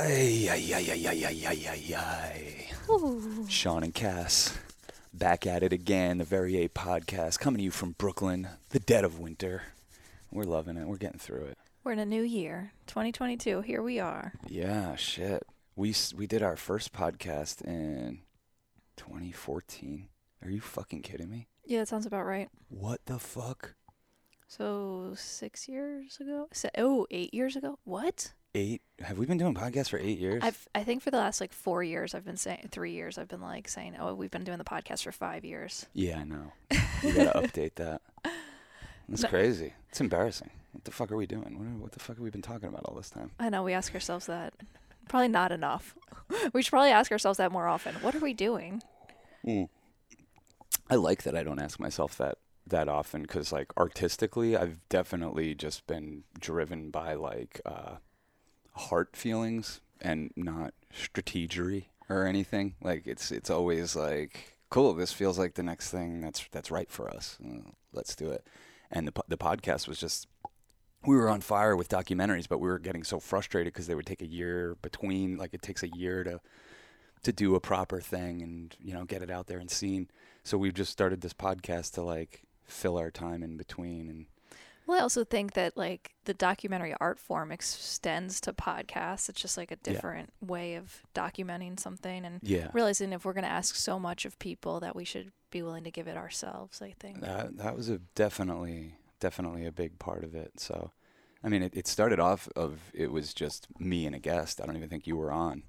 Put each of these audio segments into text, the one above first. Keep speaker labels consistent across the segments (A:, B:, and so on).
A: Ay, ay, ay, ay, ay, ay, ay, ay, ay. Sean and Cass, back at it again. The Very A podcast coming to you from Brooklyn, the dead of winter. We're loving it. We're getting through it.
B: We're in a new year, 2022. Here we are.
A: Yeah, shit. We we did our first podcast in 2014. Are you fucking kidding me?
B: Yeah, that sounds about right.
A: What the fuck?
B: So six years ago? Se- oh, eight years ago? What?
A: Eight? Have we been doing podcasts for eight years?
B: I've I think for the last like four years, I've been saying three years. I've been like saying, oh, we've been doing the podcast for five years.
A: Yeah, I know. We gotta update that. That's
B: No.
A: crazy. It's embarrassing. What the fuck are we doing? What, what the fuck have we been talking about all this time?
B: I know we ask ourselves that. Probably not enough. we should probably ask ourselves that more often. What are we doing?
A: I like that I don't ask myself that that often because, like, artistically, I've definitely just been driven by like uh, heart feelings and not strategery or anything. Like, it's it's always like, cool. This feels like the next thing that's that's right for us. Uh, let's do it. And the the podcast was just we were on fire with documentaries, but we were getting so frustrated because they would take a year between. Like, it takes a year to to do a proper thing and you know get it out there and seen. So we've just started this podcast to like fill our time in between and
B: Well, I also think that like the documentary art form extends to podcasts. It's just like a
A: Yeah.
B: different way of documenting something and
A: yeah.
B: realizing if we're going to ask so much of people that we should be willing to give it ourselves, I think.
A: That that was a definitely definitely a big part of it. So I mean it, it started off of it was just me and a guest. I don't even think you were on.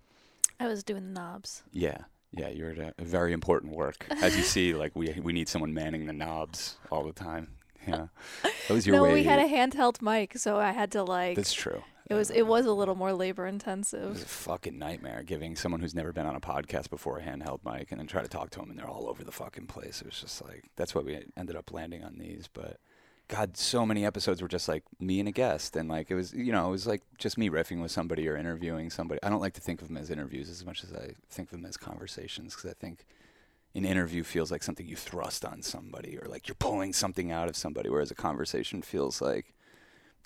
B: I was doing the knobs.
A: Yeah. Yeah, you're at a, a very important work. As you see, like we we need someone manning the knobs all the time. Yeah. That was your
B: no,
A: way.
B: we had a handheld mic, so I had to like
A: That's true.
B: it was it was a little more labor intensive.
A: It was a fucking nightmare giving someone who's never been on a podcast before a handheld mic and then try to talk to them and they're all over the fucking place. It was just like that's why we ended up landing on these. But God, so many episodes were just like me and a guest, and like it was you know it was like just me riffing with somebody or interviewing somebody. I don't like to think of them as interviews as much as I think of them as conversations because I think an interview feels like something you thrust on somebody or like you're pulling something out of somebody, whereas a conversation feels like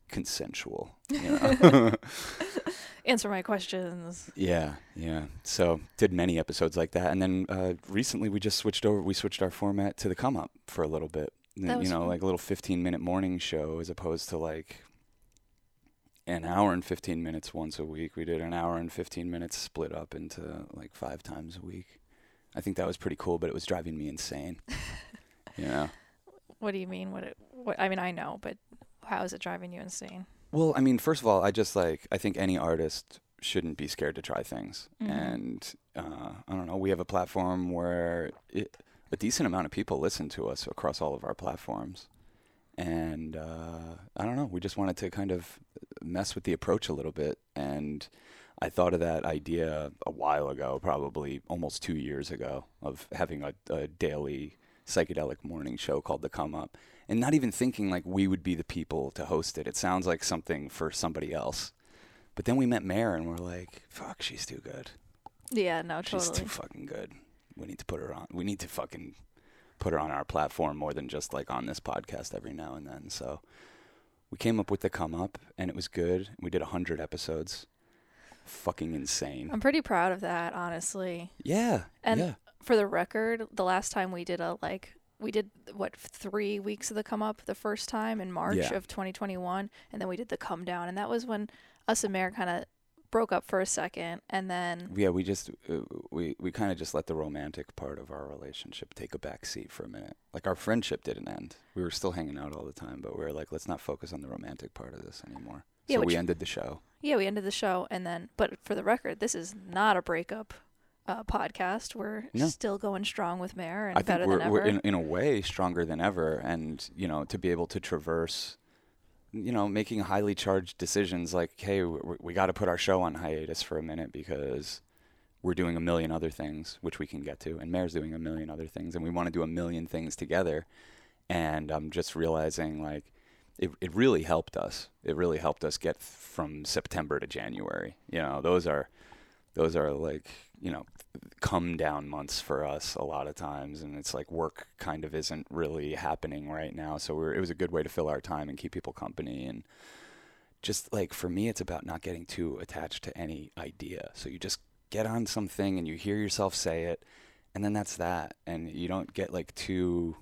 A: consensual. You know?
B: Answer my questions.
A: Yeah, yeah. So did many episodes like that, and then uh, recently we just switched over. We switched our format to the come up for a little bit.
B: That
A: you know,
B: fun.
A: like a little fifteen minute morning show as opposed to like an hour and fifteen minutes once a week. We did an hour and fifteen minutes split up into like five times a week. I think that was pretty cool, but it was driving me insane. you know.
B: What do you mean? What it what I mean I know, but how is it driving you insane?
A: Well, I mean, first of all, I just like I think any artist shouldn't be scared to try things,
B: Mhm.
A: and uh, I don't know. We have a platform where it, a decent amount of people listen to us across all of our platforms, and uh, I don't know. We just wanted to kind of mess with the approach a little bit, and I thought of that idea a while ago, probably almost two years ago, of having a, a daily psychedelic morning show called The Come Up and not even thinking like we would be the people to host it. It sounds like something for somebody else. But then we met Mare and we're like, fuck, she's too good.
B: Yeah, no,
A: She's
B: totally.
A: too fucking good. We need to put her on. We need to fucking put her on our platform more than just like on this podcast every now and then. So we came up with the come up and it was good. We did 100 episodes. Fucking insane.
B: I'm pretty proud of that, honestly.
A: yeah.
B: And
A: yeah.
B: for the record, the last time we did a like we did what three weeks of the come up the first time in March
A: Yeah.
B: of 2021, and then we did the come down, and that was when us and Mare kind of broke up for a second, and then
A: Yeah, we just uh, we we kind of just let the romantic part of our relationship take a back seat for a minute. Like our friendship didn't end. We were still hanging out all the time, but we were like, let's not focus on the romantic part of this anymore.
B: Yeah,
A: so we ended the show.
B: Yeah, we ended the show, and then but for the record, this is not a breakup. Uh, podcast. We're
A: No.
B: still going strong with Mare and
A: I
B: better
A: we're,
B: than
A: we're in in a way stronger than ever, and you know to be able to traverse. You know, making highly charged decisions like, hey, we, we got to put our show on hiatus for a minute because we're doing a million other things, which we can get to, and Mayor's doing a million other things, and we want to do a million things together. And I'm just realizing, like, it, it really helped us. It really helped us get from September to January. You know, those are those are like you know come down months for us a lot of times and it's like work kind of isn't really happening right now so it was a good way to fill our time and keep people company and just like for me, it's about not getting too attached to any idea. So you just get on something and you hear yourself say it, and then that's that. And you don't get like too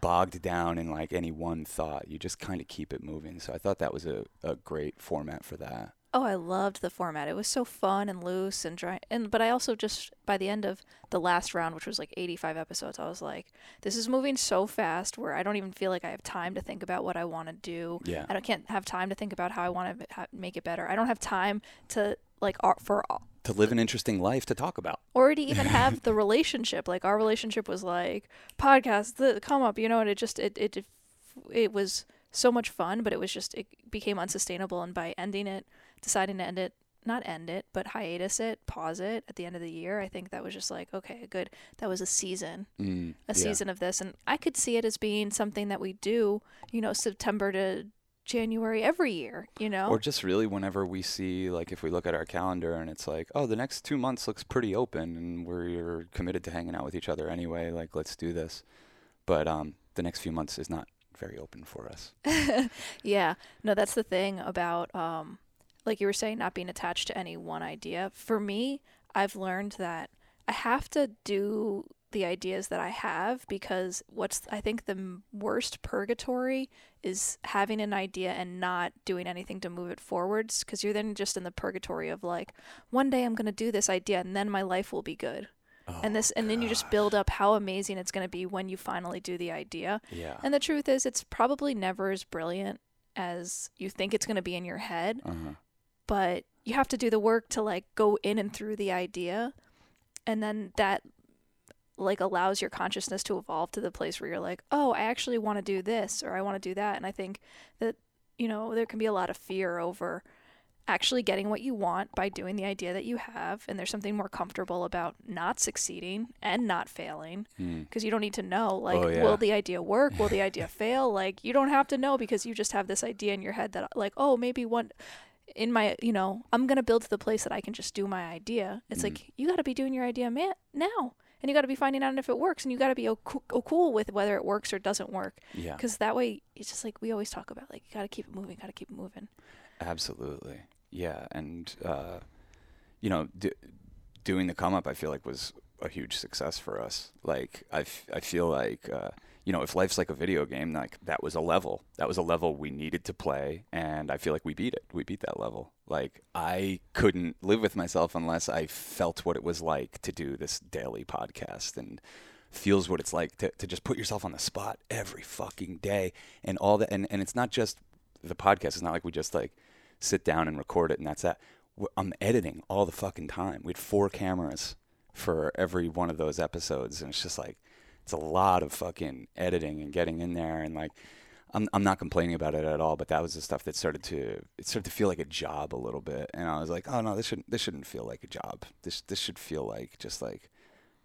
A: bogged down in like any one thought. You just kind of keep it moving. So I thought that was a, a great format for that.
B: Oh, I loved the format. It was so fun and loose and dry. And but I also just by the end of the last round, which was like 85 episodes, I was like, this is moving so fast where I don't even feel like I have time to think about what I want to do.
A: Yeah.
B: I don't, can't have time to think about how I want to ha- make it better. I don't have time to like ar- for
A: To live an interesting life to talk about.
B: or to even have the relationship. Like our relationship was like podcast, the come up, you know, and it just it it it was so much fun, but it was just it became unsustainable. And by ending it, deciding to end it, not end it, but hiatus it, pause it at the end of the year, I think that was just like okay, good. That was a season,
A: Mm,
B: a
A: yeah.
B: season of this, and I could see it as being something that we do, you know, September to January every year, you know.
A: Or just really whenever we see, like, if we look at our calendar and it's like, oh, the next two months looks pretty open and we're committed to hanging out with each other anyway, like, let's do this. But um, the next few months is not very open for us.
B: yeah. No, that's the thing about um like you were saying not being attached to any one idea. For me, I've learned that I have to do the ideas that I have because what's I think the worst purgatory is having an idea and not doing anything to move it forwards because you're then just in the purgatory of like one day I'm going to do this idea and then my life will be good. and this and then you just build up how amazing it's going to be when you finally do the idea.
A: Yeah.
B: And the truth is, it's probably never as brilliant as you think it's going to be in your head,
A: uh-huh.
B: but you have to do the work to like go in and through the idea. And then that like allows your consciousness to evolve to the place where you're like, oh, I actually want to do this or I want to do that. And I think that, you know, there can be a lot of fear over actually getting what you want by doing the idea that you have. And there's something more comfortable about not succeeding and not failing
A: Mm.
B: because you don't need to know like
A: Oh, yeah.
B: will the idea work will the idea fail like you don't have to know because you just have this idea in your head that like oh maybe one in my you know i'm going to build to the place that i can just do my idea it's
A: Mhm.
B: like you got to be doing your idea man now and you got to be finding out if it works and you got to be o- o- cool with whether it works or doesn't work
A: Yeah.
B: because that way it's just like we always talk about like you got to keep it moving got to keep it moving
A: Absolutely. Yeah. And, uh, you know, d- doing the come up, I feel like was a huge success for us. Like, I, f- I feel like, uh, you know, if life's like a video game, like that was a level. That was a level we needed to play. And I feel like we beat it. We beat that level. Like, I couldn't live with myself unless I felt what it was like to do this daily podcast and feels what it's like to, to just put yourself on the spot every fucking day and all that. And, and it's not just the podcast. It's not like we just like sit down and record it and that's that. I'm editing all the fucking time. We had four cameras for every one of those episodes, and it's just like it's a lot of fucking editing and getting in there and like. I'm I'm not complaining about it at all, but that was the stuff that started to it started to feel like a job a little bit, and I was like, oh no, this shouldn't this shouldn't feel like a job. This this should feel like just like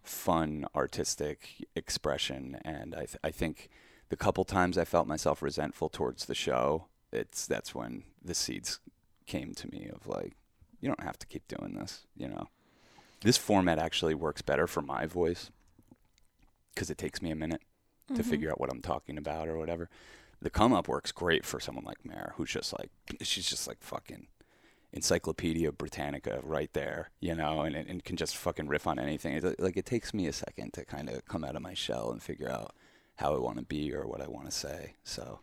A: fun artistic expression, and I th- I think the couple times I felt myself resentful towards the show, it's that's when the seeds came to me of like, you don't have to keep doing this, you know. This format actually works better for my voice because it takes me a minute to
B: Mhm.
A: figure out what I'm talking about or whatever. The come up works great for someone like Mare, who's just like she's just like fucking Encyclopedia Britannica right there, you know, and, and can just fucking riff on anything. It's like it takes me a second to kind of come out of my shell and figure out how I want to be or what I want to say. So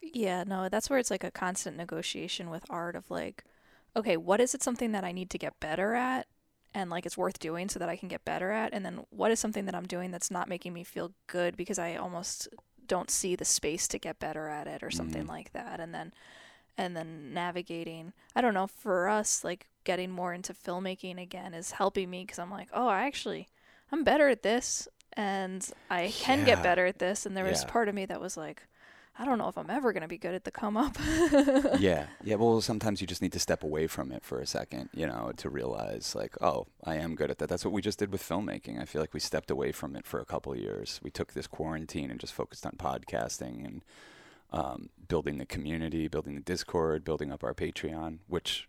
B: Yeah, no, that's where it's like a constant negotiation with art of like, okay, what is it something that I need to get better at and like it's worth doing so that I can get better at? And then what is something that I'm doing that's not making me feel good because I almost don't see the space to get better at it or something
A: Mhm.
B: like that. And then and then navigating, I don't know, for us like getting more into filmmaking again is helping me cuz I'm like, "Oh, I actually I'm better at this and I can get better at this." And there was
A: Yeah.
B: part of me that was like, I don't know if I'm ever going to be good at the come up.
A: yeah, yeah. Well, sometimes you just need to step away from it for a second, you know, to realize like, oh, I am good at that. That's what we just did with filmmaking. I feel like we stepped away from it for a couple years. We took this quarantine and just focused on podcasting and um, building the community, building the Discord, building up our Patreon, which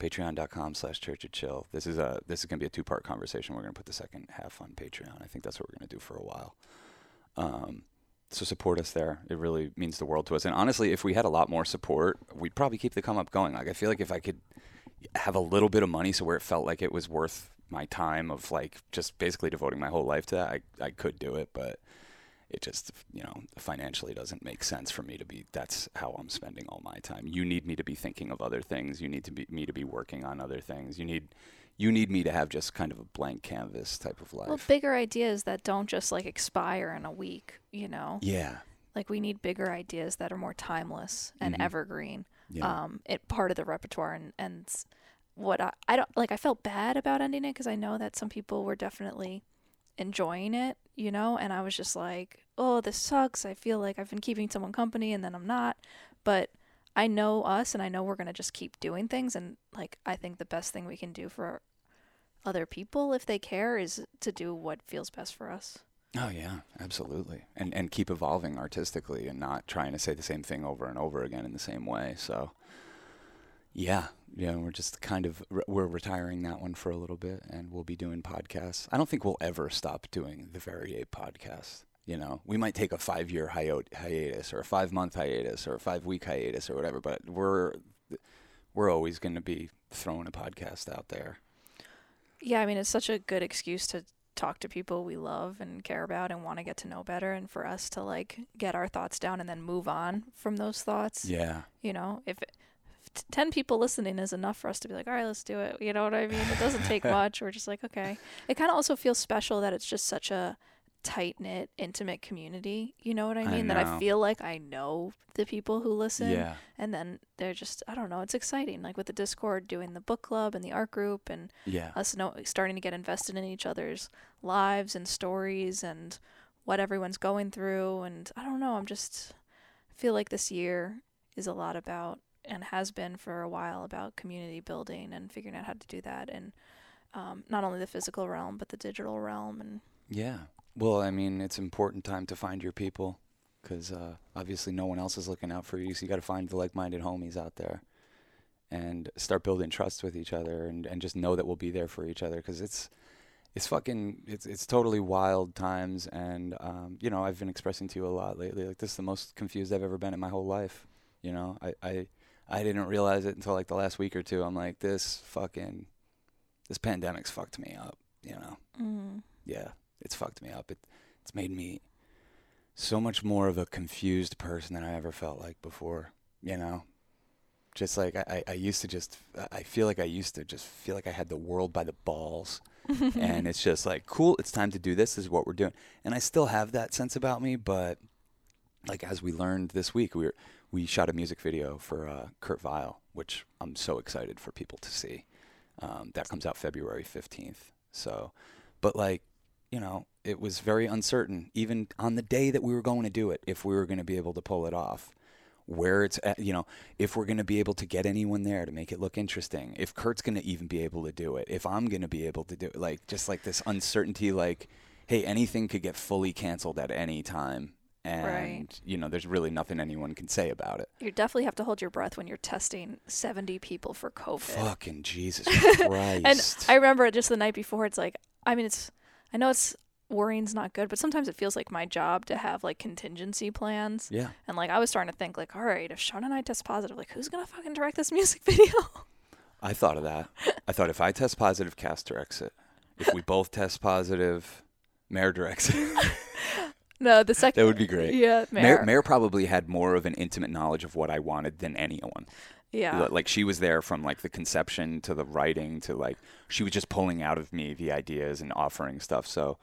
A: patreon.com slash church of chill. This is a this is gonna be a two part conversation. We're gonna put the second half on Patreon. I think that's what we're gonna do for a while. Um, so support us there. It really means the world to us. And honestly, if we had a lot more support, we'd probably keep the come up going. Like I feel like if I could have a little bit of money, so where it felt like it was worth my time of like just basically devoting my whole life to that, I I could do it, but it just you know financially doesn't make sense for me to be that's how I'm spending all my time. You need me to be thinking of other things. You need to be me to be working on other things. You need you need me to have just kind of a blank canvas type of life.
B: Well, bigger ideas that don't just like expire in a week, you know?
A: yeah.
B: Like we need bigger ideas that are more timeless and
A: Mhm.
B: evergreen.
A: Yeah.
B: Um, it part of the repertoire and and what I, I don't like. I felt bad about ending it because I know that some people were definitely enjoying it, you know, and I was just like, oh, this sucks. I feel like I've been keeping someone company and then I'm not, but. I know us and I know we're going to just keep doing things and like I think the best thing we can do for other people if they care is to do what feels best for us.
A: Oh yeah, absolutely. And and keep evolving artistically and not trying to say the same thing over and over again in the same way. So yeah, yeah, we're just kind of re- we're retiring that one for a little bit and we'll be doing podcasts. I don't think we'll ever stop doing the Variate podcast. You know, we might take a 5-year hiat- hiatus or a 5-month hiatus or a 5-week hiatus or whatever, but we're we're always going to be throwing a podcast out there.
B: Yeah, I mean, it's such a good excuse to talk to people we love and care about and want to get to know better and for us to like get our thoughts down and then move on from those thoughts.
A: Yeah.
B: You know, if, if t- 10 people listening is enough for us to be like, all right, let's do it. You know what I mean? It doesn't take much. We're just like, okay. It kind of also feels special that it's just such a tight knit, intimate community. You know what I
A: I
B: mean? That I feel like I know the people who listen
A: Yeah.
B: and then they're just I don't know, it's exciting. Like with the Discord doing the book club and the art group and
A: Yeah.
B: us know starting to get invested in each other's lives and stories and what everyone's going through and I don't know, I'm just feel like this year is a lot about and has been for a while about community building and figuring out how to do that in um, not only the physical realm but the digital realm and
A: Yeah. Well, I mean, it's important time to find your people because uh, obviously no one else is looking out for you. So you got to find the like-minded homies out there and start building trust with each other and, and just know that we'll be there for each other because it's it's fucking it's it's totally wild times and um, you know I've been expressing to you a lot lately like this is the most confused I've ever been in my whole life. You know I I I didn't realize it until like the last week or two. I'm like this fucking this pandemic's fucked me up. You know
B: mm,
A: yeah, it's fucked me up. It it's made me so much more of a confused person than I ever felt like before. You know, just like I, I, used to just I feel like I used to just feel like I had the world by the balls, and it's just like cool. It's time to do this. This is what we're doing, and I still have that sense about me. But like as we learned this week, we were we shot a music video for uh, Kurt Vile, which I'm so excited for people to see. Um, that comes out February 15th. So, but like, you know, it was very uncertain, even on the day that we were going to do it, if we were going to be able to pull it off. Where it's at, you know, if we're going to be able to get anyone there to make it look interesting, if Kurt's going to even be able to do it, if I'm going to be able to do it, like, just like this uncertainty, like, hey, anything could get fully canceled at any time. And,
B: Right.
A: you know, there's really nothing anyone can say about it.
B: you definitely have to hold your breath when you're testing 70 people for COVID.
A: Fucking Jesus Christ!
B: and I remember just the night before, it's like, I mean, it's, I know it's worrying's not good, but sometimes it feels like my job to have like contingency plans.
A: yeah.
B: And like, I was starting to think, like, all right, if Sean and I test positive, like, who's gonna fucking direct this music video?
A: I thought of that. I thought if I test positive, Cass directs it. If we both test positive, Mayor directs it.
B: no, the second
A: that would be great.
B: Yeah,
A: Mayor,
B: Mayor.
A: Mayor probably had more of an intimate knowledge of what I wanted than anyone.
B: Yeah,
A: Like she was there from like the conception to the writing to like she was just pulling out of me the ideas and offering stuff. So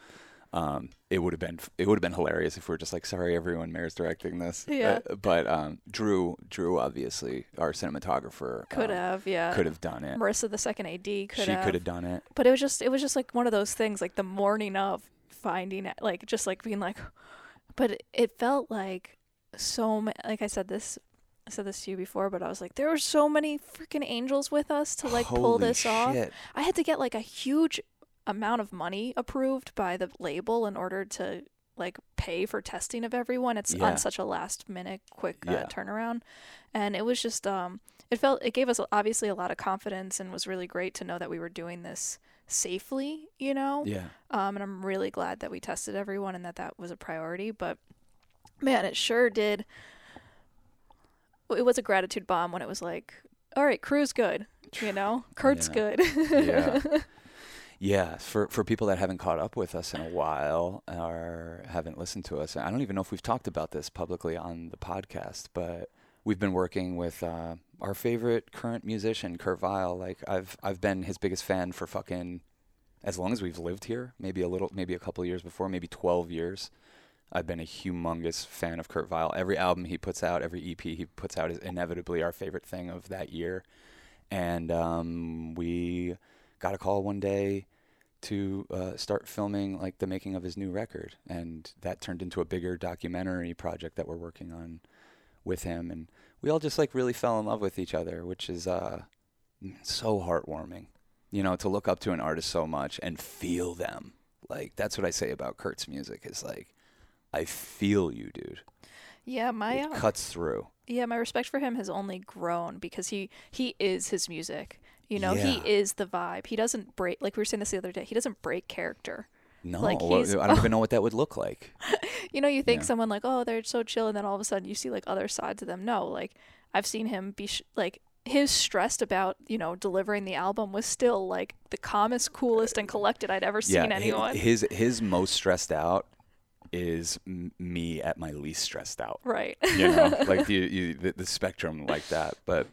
A: um, it would have been it would have been hilarious if we were just like, sorry, everyone, Mayor's directing this.
B: Yeah.
A: Uh, but um, Drew, Drew, obviously our cinematographer,
B: could
A: um,
B: have, yeah.
A: could have done it.
B: Marissa, the second AD, could
A: she
B: have.
A: could have done it.
B: But it was just, it was just like one of those things, like the morning of finding it, like just like being like, but it, felt like so many. Like I said this, I said this to you before, but I was like, there were so many freaking angels with us to like pull
A: Holy
B: this off.
A: shit.
B: I had to get like a huge amount of money approved by the label in order to like pay for testing of everyone. It's
A: Yeah.
B: on such a last minute quick uh,
A: Yeah.
B: turnaround. And it was just um it felt it gave us obviously a lot of confidence and was really great to know that we were doing this safely, you know.
A: Yeah.
B: Um and I'm really glad that we tested everyone and that that was a priority, but Man, it sure did. It was a gratitude bomb when it was like, all right, crew's good. You know, Kurt's
A: Yeah.
B: good.
A: yeah. Yeah, for for people that haven't caught up with us in a while or haven't listened to us, I don't even know if we've talked about this publicly on the podcast, but we've been working with uh, our favorite current musician, Kurt Vile. Like I've I've been his biggest fan for fucking as long as we've lived here, maybe a little, maybe a couple years before, maybe 12 years. I've been a humongous fan of Kurt Vile. Every album he puts out, every EP he puts out is inevitably our favorite thing of that year. And um, we got a call one day to uh, start filming like the making of his new record, and that turned into a bigger documentary project that we're working on with him. And we all just like really fell in love with each other, which is uh, so heartwarming. You know, to look up to an artist so much and feel them. Like that's what I say about Kurt's music is like, I feel you, dude.
B: yeah, my
A: it
B: uh,
A: cuts through.
B: yeah, my respect for him has only grown because he he is his music. You know,
A: Yeah.
B: he is the vibe. He doesn't break like we were saying this the other day. He doesn't break character.
A: No,
B: like,
A: I don't even know what that would look like.
B: You know, you think
A: Yeah.
B: someone like, oh, they're so chill, and then all of a sudden you see like other sides of them. No, like I've seen him be sh- like his stressed about you know delivering the album was still like the calmest, coolest, and collected I'd ever seen anyone.
A: His his most stressed out is m- me at my least stressed out.
B: right.
A: You know, like you, you the, the spectrum like that. But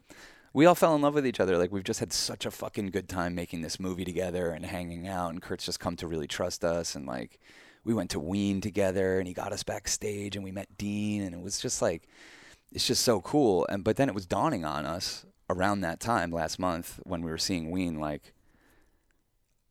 A: we all fell in love with each other. Like we've just had such a fucking good time making this movie together and hanging out. And Kurt's just come to really trust us. And like we went to Ween together, and he got us backstage, and we met Dean, and it was just like it's just so cool. And but then it was dawning on us around that time last month when we were seeing Ween, like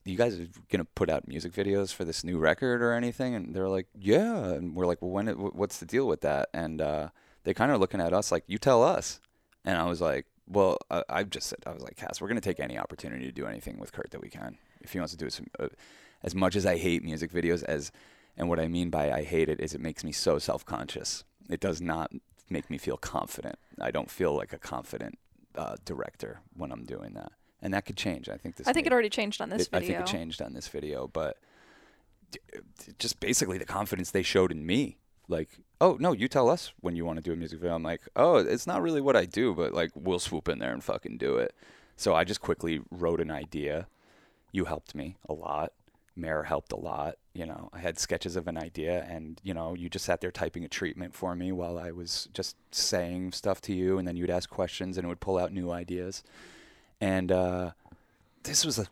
A: you guys are gonna put out music videos for this new record or anything? And they're like, yeah. And we're like, well, when? wh- What's the deal with that? And uh, they kind of looking at us like, you tell us. And I was like, well, I, I've just said, I was like, Cass, we're gonna take any opportunity to do anything with Kurt that we can. If he wants to do some, uh, as much as I hate music videos, as and what I mean by I hate it is it makes me so self conscious. It does not make me feel confident. I don't feel like a confident uh, director when I'm doing that. And that could change. I think this.
B: I think it already changed on this
A: it- I think it changed on this video, but just basically the confidence they showed in me. Like, oh no, you tell us when you want to do a music video. I'm like, oh, it's not really what I do, but like we'll swoop in there and fucking do it. So I just quickly wrote an idea. You helped me a lot. Mayor helped a lot. You know, I had sketches of an idea, and you know, you just sat there typing a treatment for me while I was just saying stuff to you, and then you'd ask questions, and it would pull out new ideas. And uh, this was a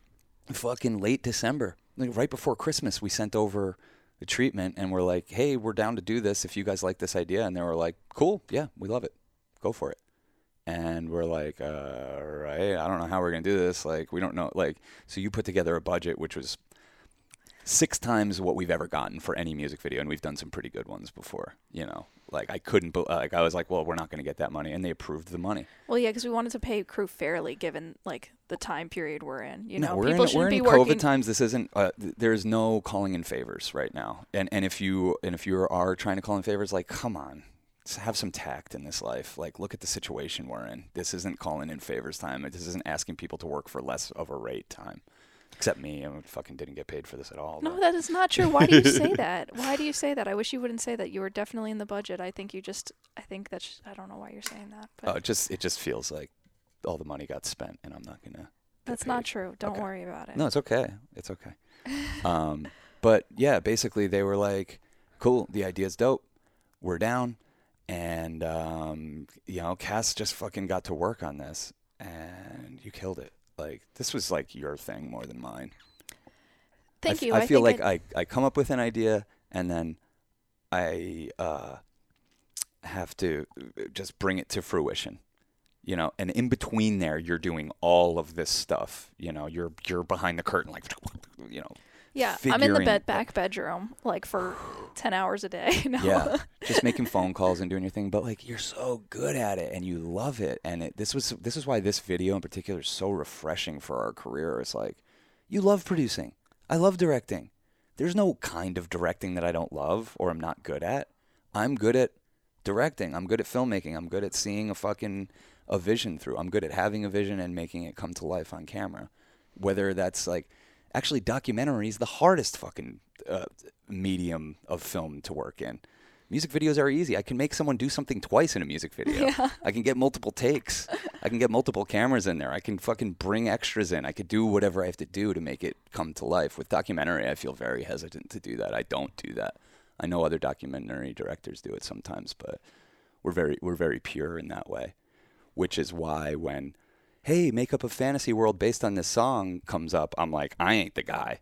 A: fucking late December, like right before Christmas. We sent over the treatment, and we're like, "Hey, we're down to do this if you guys like this idea." And they were like, "Cool, yeah, we love it. Go for it." And we're like, uh, "Right, I don't know how we're gonna do this. Like, we don't know. Like, so you put together a budget which was six times what we've ever gotten for any music video, and we've done some pretty good ones before. You know, like I couldn't, like I was like, well, we're not gonna get that money, and they approved the money.
B: Well, yeah, because we wanted to pay crew fairly, given like the time period we're in. You
A: no,
B: know,
A: we're
B: people
A: in,
B: shouldn't
A: we're
B: be
A: in
B: working.
A: COVID times. This isn't. Uh, th- there's no calling in favors right now. And and if you and if you are trying to call in favors, like come on, have some tact in this life. Like look at the situation we're in. This isn't calling in favors time. This isn't asking people to work for less of a rate time. Except me, I fucking didn't get paid for this at all.
B: No, that is not true. Why do you say that? Why do you say that? I wish you wouldn't say that. You were definitely in the budget. I think you just. I think that's. I don't know why you're saying that, but
A: Oh, it just it just feels like all the money got spent, and I'm not gonna.
B: that's
A: paid.
B: not true. Don't
A: Okay.
B: worry about it.
A: No, it's okay. It's okay. um, but yeah, basically they were like, "Cool, the idea's dope. We're down." And um, you know, Cass just fucking got to work on this, and you killed it. Like this was like your thing more than mine.
B: Thank
A: I, f-
B: you.
A: I feel
B: think
A: like I, I come up with an idea and then I uh, have to uh, just bring it to fruition. You know, and in between there, you're doing all of this stuff. You know, you're you're behind the curtain, like, you know,
B: Yeah, I'm in the bed back bedroom like for ten hours a day. no.
A: yeah, just making phone calls and doing your thing. But like, you're so good at it and you love it. And it, this was this is why this video in particular is so refreshing for our career. It's like, you love producing. I love directing. There's no kind of directing that I don't love or I'm not good at. I'm good at directing. I'm good at filmmaking. I'm good at seeing a fucking a vision through. I'm good at having a vision and making it come to life on camera. Whether that's like actually documentary is the hardest fucking uh, medium of film to work in Music videos are easy. I can make someone do something twice in a music video.
B: Yeah.
A: I can get multiple takes. I can get multiple cameras in there. I can fucking bring extras in. I could do whatever I have to do to make it come to life. With documentary, I feel very hesitant to do that. I don't do that. I know other documentary directors do it sometimes, but we're very we're very pure in that way. Which is why when hey, make up a fantasy world based on this song comes up, I'm like, I ain't the guy.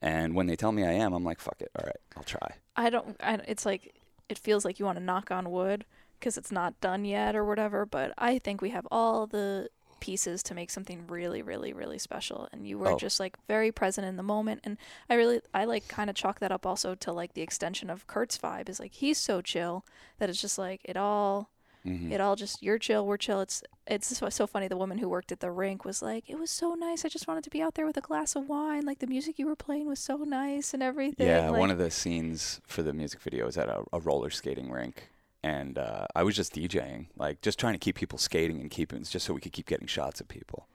A: And when they tell me I am, I'm like, fuck it. All right, I'll try.
B: I don't. I, it's like it feels like you want to knock on wood because it's not done yet or whatever. But I think we have all the pieces to make something really, really, really special. And you were
A: Oh.
B: just like very present in the moment. And I really, I like kind of chalk that up also to like the extension of Kurt's vibe is like he's so chill that it's just like it all.
A: Mhm.
B: It all just you're chill, we're chill. It's it's so, funny. The woman who worked at the rink was like, "It was so nice. I just wanted to be out there with a glass of wine. Like the music you were playing was so nice and everything."
A: Yeah,
B: like,
A: one of the scenes for the music video is at a, a roller skating rink, and uh, I was just DJing, like just trying to keep people skating and keeping just so we could keep getting shots of people.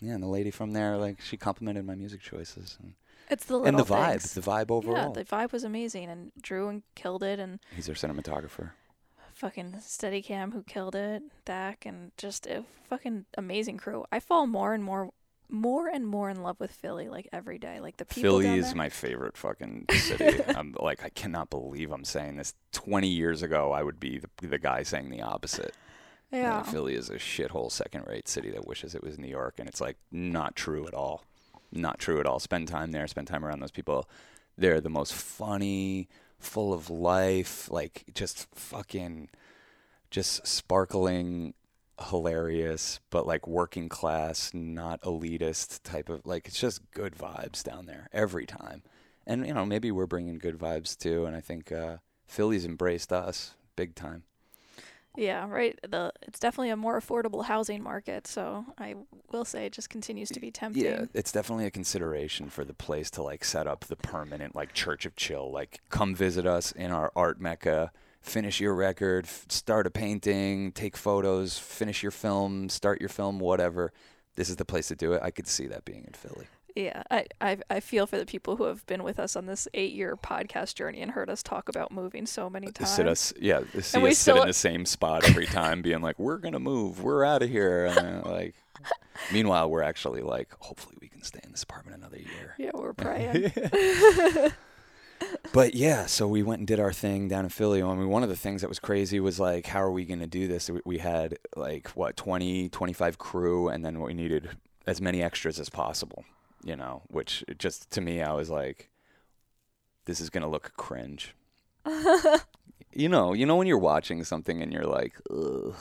A: Yeah, and the lady from there, like, she complimented my music choices and,
B: It's the
A: and the
B: little
A: vibe,
B: things.
A: the vibe overall.
B: Yeah, the vibe was amazing, and Drew and killed it, and
A: He's our cinematographer.
B: Fucking Steadicam who killed it, Dak, and just a fucking amazing crew. I fall more and more, more and more in love with Philly like every day. Like the people
A: Philly is my favorite fucking city. I'm like, I cannot believe I'm saying this. 20 years ago, I would be the, the guy saying the opposite. You know,
B: yeah.
A: Uh, Philly is a shithole second rate city that wishes it was New York. And it's like not true at all. Not true at all. Spend time there, spend time around those people. They're the most funny, full of life, like just fucking, just sparkling, hilarious, but like working class, not elitist type of, like it's just good vibes down there every time. And, you know, maybe we're bringing good vibes too. And I think uh, Philly's embraced us big time.
B: Yeah, right. The it's definitely a more affordable housing market, so I will say it just continues to be tempting.
A: Yeah, it's definitely a consideration for the place to like set up the permanent like Church of Chill. Like, come visit us in our art mecca. Finish your record, f- start a painting, take photos, finish your film, start your film, whatever. This is the place to do it. I could see that being in Philly.
B: Yeah, I, I I feel for the people who have been with us on this eight year podcast journey and heard us talk about moving so many times.
A: Sit us, yeah, see
B: we
A: us sit
B: still-
A: in the same spot every time, being like, "We're gonna move, we're out of here." And like, meanwhile, we're actually like, hopefully, we can stay in this apartment another year.
B: Yeah, we're praying.
A: but yeah, so we went and did our thing down in Philly. I mean, one of the things that was crazy was like, how are we going to do this? We- We had like, what, 20, 25 crew, and then we needed as many extras as possible, you know, which just to me, I was like, this is going to look cringe. you know, you know, when you're watching something and you're like, ugh,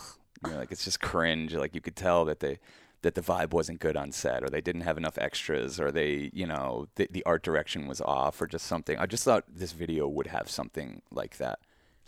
A: you're like, it's just cringe. Like, you could tell that they, that the vibe wasn't good on set or they didn't have enough extras or they you know the, the art direction was off or just something. I just thought this video would have something like that.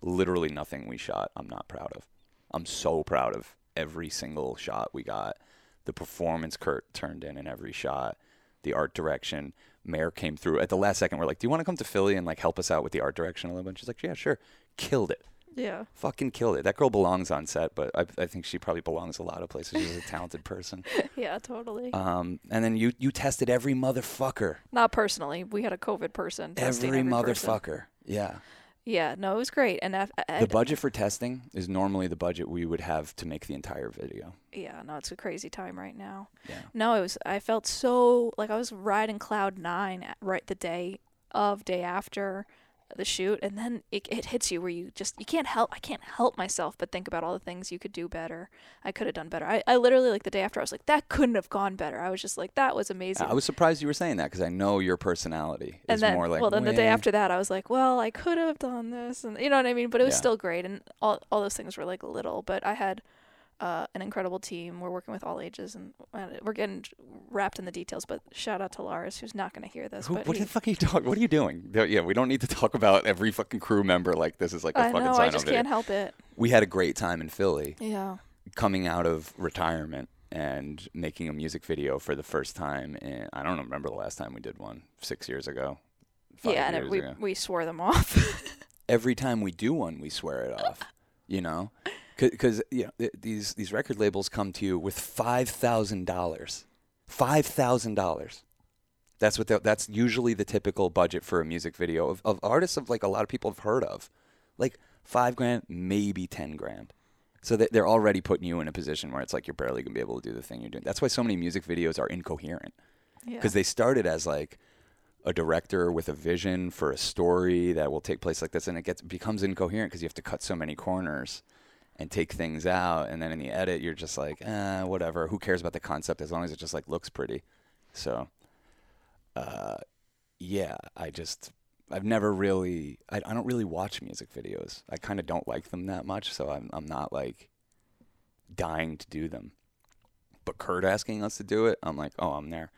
A: Literally nothing we shot i'm not proud of. I'm so proud of every single shot we got. The performance kurt turned in in every shot the art direction mayor came through at the last second we're like do you want to come to philly and like help us out with the art direction a little bit she's like yeah sure killed it
B: yeah.
A: fucking killed it that girl belongs on set but i, I think she probably belongs a lot of places she's a talented person
B: Yeah, totally.
A: um, and then you you tested every motherfucker,
B: Not personally. We had a COVID person
A: every,
B: every, person.
A: motherfucker. Yeah.
B: Yeah, no, it was great. And I, I,
A: The budget for testing is normally the budget we would have to make the entire video.
B: yeah, no, it's a crazy time right now.
A: Yeah.
B: No, it was. I felt so like I was riding cloud nine right the day of, day after the shoot, and then it, it hits you where you just you can't help. I can't help myself but think about all the things you could do better. I could have done better. I, I literally like the day after I was like that couldn't have gone better. I was just like that was amazing.
A: I was surprised you were saying that because I know your personality is
B: and then,
A: more like.
B: well, then the day after that, I was like, well, I could have done this, and you know what I mean. But it was
A: Yeah.
B: still great, and all all those things were like little. But I had uh, an incredible team. We're working with all ages, and we're getting wrapped in the details. But shout out to Lars, who's not going to hear this.
A: Who, what
B: he,
A: the fuck are you talking? What are you doing? Yeah, we don't need to talk about every fucking crew member like this is like a
B: I
A: fucking
B: know, I just can't help it.
A: We had a great time in Philly,
B: Yeah,
A: coming out of retirement and making a music video for the first time. And I don't remember the last time we did one. Six years ago.
B: Yeah, and it, we
A: ago.
B: we swore them off.
A: every time we do one, we swear it off. You know, because you know, these these record labels come to you with five thousand dollars, five thousand dollars. That's what that's usually the typical budget for a music video of, of artists of like a lot of people have heard of, like five grand, maybe ten grand. So they're already putting you in a position where it's like you're barely gonna be able to do the thing you're doing. That's why so many music videos are incoherent
B: Yeah.
A: because they started as like a director with a vision for a story that will take place like this, and it gets becomes incoherent because you have to cut so many corners and take things out, and then in the edit you're just like, eh, whatever. Who cares about the concept as long as it just like looks pretty? So, uh, yeah, I just I've never really I, I don't really watch music videos. I kind of don't like them that much, so I'm I'm not like dying to do them. But Kurt asking us to do it, I'm like, oh, I'm there.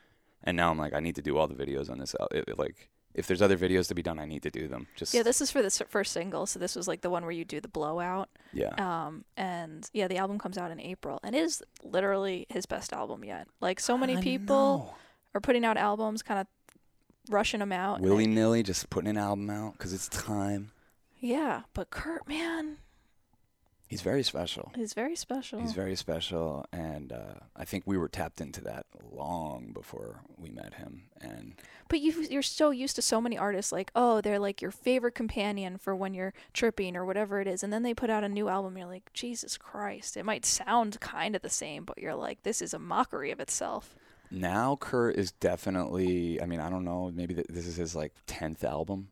A: And now I'm like, I need to do all the videos on this. It, it, like, if there's other videos to be done, I need to do them. Just
B: yeah, this is for the first single, so this was like the one where you do the blowout.
A: yeah.
B: Um, and yeah, the album comes out in April, and it is literally his best album yet. Like so many
A: I
B: people
A: know.
B: are putting out albums, kind of rushing them out.
A: willy nilly, just putting an album out because it's time.
B: yeah, but Kurt, man,
A: He's very special.
B: He's very special.
A: He's very special, and uh, I think we were tapped into that long before we met him. And
B: But you you're so used to so many artists like, oh, they're like your favorite companion for when you're tripping or whatever it is, and then they put out a new album, you're like, Jesus Christ. It might sound kind of the same, but you're like, this is a mockery of itself.
A: now Kurt is definitely. I mean, I don't know. Maybe th- this is his like tenth album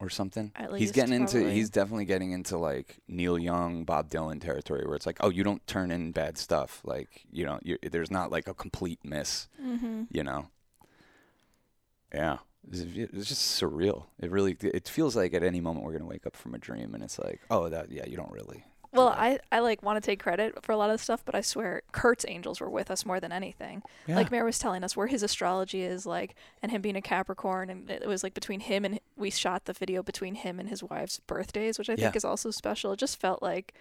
A: or something.
B: At
A: he's
B: least,
A: getting into. He's definitely getting into like Neil Young, Bob Dylan territory, where it's like, oh, you don't turn in bad stuff. Like you know, there's not like a complete miss.
B: Mm-hmm.
A: You know. Yeah. It's it's just surreal. It really, it feels like at any moment we're gonna wake up from a dream, and it's like, oh, that, yeah, you don't really.
B: Well, I, I like want to take credit for a lot of the stuff, but I swear Kurt's angels were with us more than anything.
A: Yeah.
B: Like Mayor was telling us where his astrology is, like, and him being a Capricorn, and it was like between him and we shot the video between him and his wife's birthdays, which I think
A: Yeah.
B: is also special. It just felt like,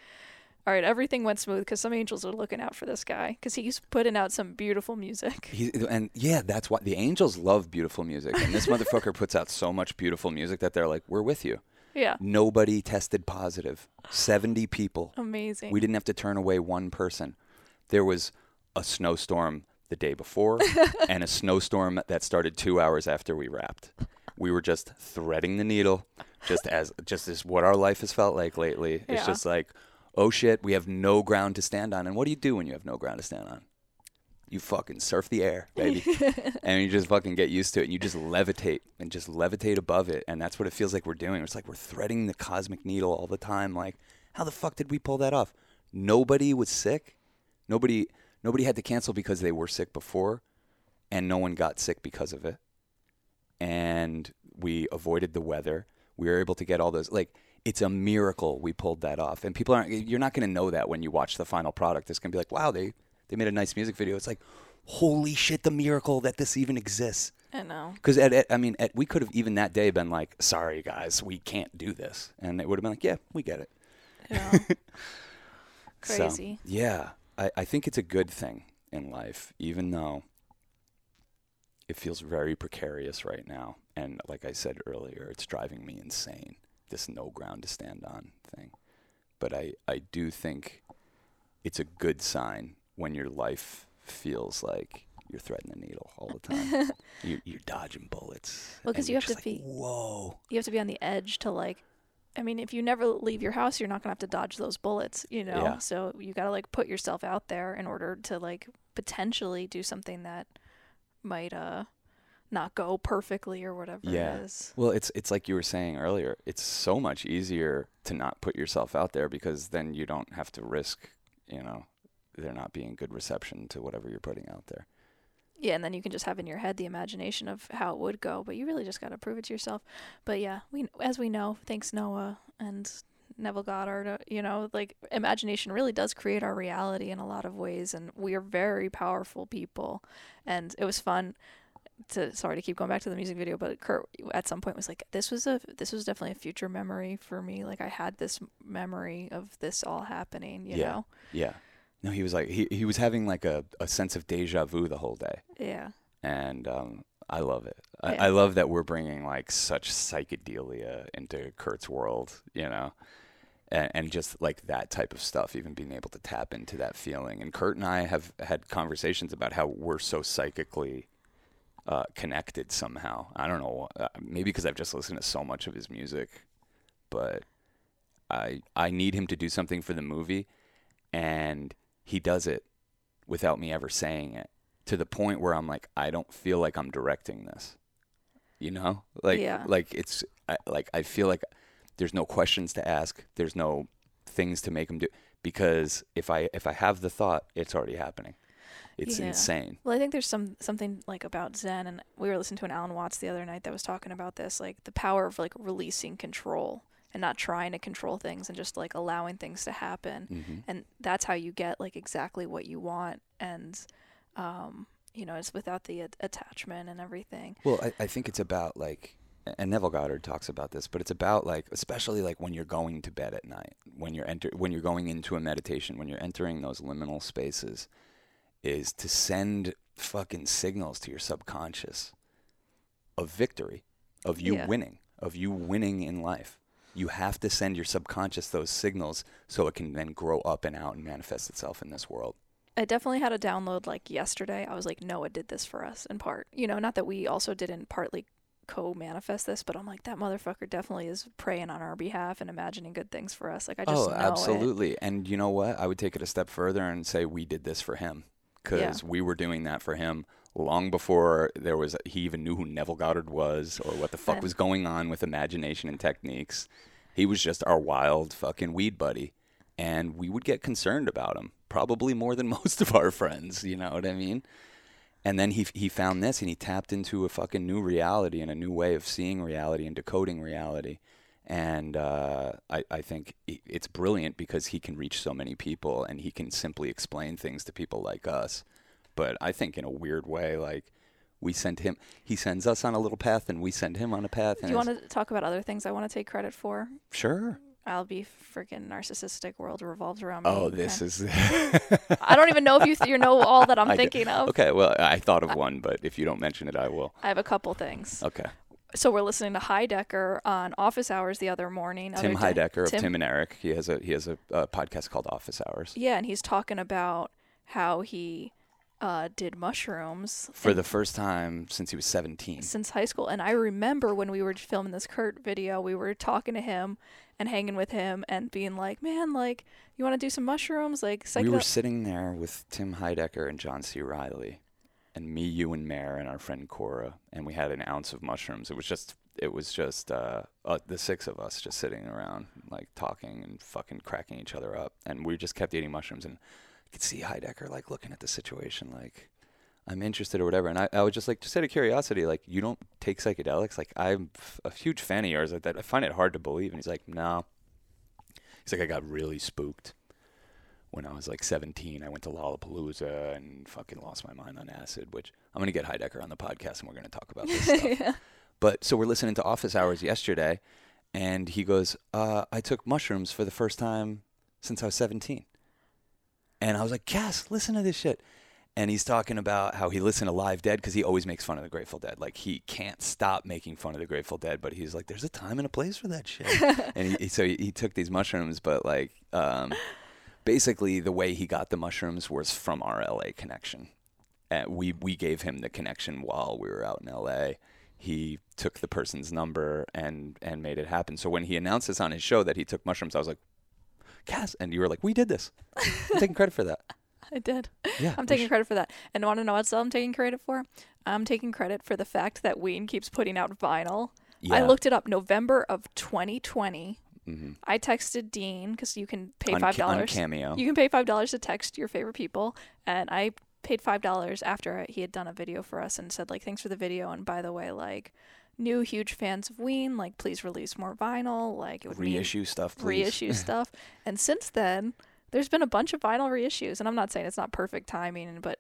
B: all right, everything went smooth because some angels are looking out for this guy because he's putting out some beautiful music.
A: He, and yeah, that's why the Angels love beautiful music, and this motherfucker puts out so much beautiful music that they're like, "We're with you."
B: Yeah,
A: Nobody tested positive. Seventy people.
B: amazing.
A: We didn't have to turn away one person. There was a snowstorm the day before, and a snowstorm that started two hours after we wrapped. We were just threading the needle, just as just as what our life has felt like lately. It's
B: Yeah.
A: just like, oh shit, we have no ground to stand on. And what do you do when you have no ground to stand on? You fucking surf the air, baby. and you just fucking get used to it and you just levitate and just levitate above it. And that's what it feels like we're doing. It's like we're threading the cosmic needle all the time. Like how the fuck did we pull that off? Nobody was sick. Nobody nobody had to cancel because they were sick before and no one got sick because of it. And we avoided the weather. We were able to get all those like it's a miracle we pulled that off. And people aren't you're not going to know that when you watch the final product. It's going to be like wow they they made a nice music video it's like holy shit the miracle that this even exists
B: I know.
A: because at, at, I mean, at, we could have even that day been like, "Sorry, guys, we can't do this," and it would have been like, "Yeah, we get it."
B: Yeah.
A: So,
B: Crazy.
A: yeah, I, I think it's a good thing in life, even though it feels very precarious right now. And like I said earlier, it's driving me insane. This no ground to stand on thing. But I, I do think it's a good sign when your life feels like you're threading the needle all the time. you're, you're dodging bullets.
B: Well,
A: because
B: you have to
A: like,
B: be-
A: Whoa.
B: you have to be on the edge to like I mean, if you never leave your house, you're not gonna have to dodge those bullets, you know.
A: Yeah.
B: So you gotta like put yourself out there in order to like potentially do something that might uh not go perfectly or whatever
A: Yeah.
B: it is.
A: Well, it's it's like you were saying earlier. It's so much easier to not put yourself out there because then you don't have to risk, you know, there not being good reception to whatever you're putting out there.
B: Yeah, and then you can just have in your head the imagination of how it would go, but you really just got to prove it to yourself. But yeah, we as we know, thanks Noah and Neville Goddard, uh, you know, like imagination really does create our reality in a lot of ways, and we are very powerful people. And it was fun to sorry to keep going back to the music video, but Kurt at some point was like, "This was a this was definitely a future memory for me. Like I had this memory of this all happening, you
A: Yeah.
B: know."
A: Yeah. No, he was like he he was having like a, a sense of deja vu the whole day,
B: Yeah.
A: and um, I love it. I,
B: Yeah.
A: I love that we're bringing like such psychedelia into Kurt's world, you know. And, and just like that type of stuff, even being able to tap into that feeling. And Kurt and I have had conversations about how we're so psychically uh, connected somehow. I don't know, uh, maybe because I've just listened to so much of his music, but I I need him to do something for the movie, and he does it without me ever saying it to the point where I'm like, I don't feel like I'm directing this. You know, like
B: Yeah.
A: like it's I, like I feel like there's no questions to ask. There's no things to make him do because if I if I have the thought, it's already happening. It's
B: Yeah.
A: insane.
B: Well, I think there's some something like about Zen, and we were listening to an Alan Watts the other night that was talking about this, like the power of like releasing control and not trying to control things and just like allowing things to happen,
A: hmm
B: and that's how you get like exactly what you want, and um, you know, it's without the a- attachment and everything.
A: Well, I, I think it's about like, and Neville Goddard talks about this, but it's about like, especially like when you're going to bed at night, when you're enter, when you're going into a meditation, when you're entering those liminal spaces, is to send fucking signals to your subconscious of victory, of you
B: Yeah.
A: winning, of you winning in life. You have to send your subconscious those signals so it can then grow up and out and manifest itself in this world.
B: I definitely had a download like yesterday. I was like, Noah did this for us in part. You know, not that we also didn't partly co manifest this, but I'm like, that motherfucker definitely is praying on our behalf and imagining good things for us. Like, I just
A: oh,
B: know it.
A: absolutely. And you know what? I would take it a step further and say we did this for him because we were doing that for him long before there was he even knew who Neville Goddard was or what the fuck was going on with imagination and techniques. He was just our wild fucking weed buddy, and we would get concerned about him probably more than most of our friends. You know what I mean? And then he he found this and he tapped into a fucking new reality and a new way of seeing reality and decoding reality. And uh, I, I think it's brilliant because he can reach so many people and he can simply explain things to people like us. But I think in a weird way, like we send him, he sends us on a little path and we send him on a path.
B: Do
A: And
B: you want to talk about other things I want to take credit for?
A: Sure.
B: I'll be freaking narcissistic. World revolves around me.
A: Oh, this is.
B: I don't even know if you th- you know all that I'm
A: I
B: thinking of.
A: okay, well, I thought of one, but if you don't mention it, I will.
B: I have a couple things.
A: Okay.
B: So we're listening to Heidecker on Office Hours the other morning.
A: Tim
B: other
A: Heidecker of Tim and Eric. He has a he has a, uh podcast called Office Hours.
B: Yeah, and he's talking about how he uh, did mushrooms
A: For the first time since he was 17.
B: since high school. And I remember when we were filming this Kurt video, we were talking to him and hanging with him and being like, "Man, like, you want to do some mushrooms? Like,
A: we were sitting there with Tim Heidecker and John C. Reilly, and me, you, and Mare, and our friend Cora, and we had an ounce of mushrooms. It was just, it was just uh, uh, the six of us just sitting around, like talking and fucking cracking each other up, and we just kept eating mushrooms, and I could see Heidecker like looking at the situation, like. I'm interested or whatever, and I, I was just like, just out of curiosity, like, you don't take psychedelics? Like, I'm f- a huge fan of yours. Like that, I find it hard to believe. And he's like, no. He's like, I got really spooked when I was like 17, I went to Lollapalooza and fucking lost my mind on acid, which I'm going to get Heidecker on the podcast and we're going to talk about this stuff.
B: yeah.
A: But so we're listening to Office Hours yesterday and he goes, uh, I took mushrooms for the first time since I was 17. And I was like, Cass, listen to this shit. And he's talking about how he listened to Live Dead because he always makes fun of the Grateful Dead. Like he can't stop making fun of the Grateful Dead, but he's like, "There's a time and a place for that shit." and he, so he, he took these mushrooms, but like, um, basically the way he got the mushrooms was from our LA connection. And we we gave him the connection while we were out in LA. He took the person's number and and made it happen. So when he announced this on his show that he took mushrooms, I was like, "Cass," and you were like, "We did this." I'm taking credit for that.
B: I did.
A: Yeah,
B: I'm taking
A: sh-
B: credit for that. And want to know what else I'm taking credit for? I'm taking credit for the fact that Ween keeps putting out vinyl.
A: Yeah.
B: I looked it up. November of 2020.
A: Mm-hmm.
B: I texted Dean because you can pay
A: on,
B: five dollars.
A: Cameo.
B: You can pay five dollars to text your favorite people, and I paid five dollars after he had done a video for us and said like, "Thanks for the video." And by the way, like, new huge fans of Ween, like, please release more vinyl. Like, it would
A: reissue stuff, please.
B: reissue stuff. And since then, there's been a bunch of vinyl reissues, and I'm not saying it's not perfect timing, but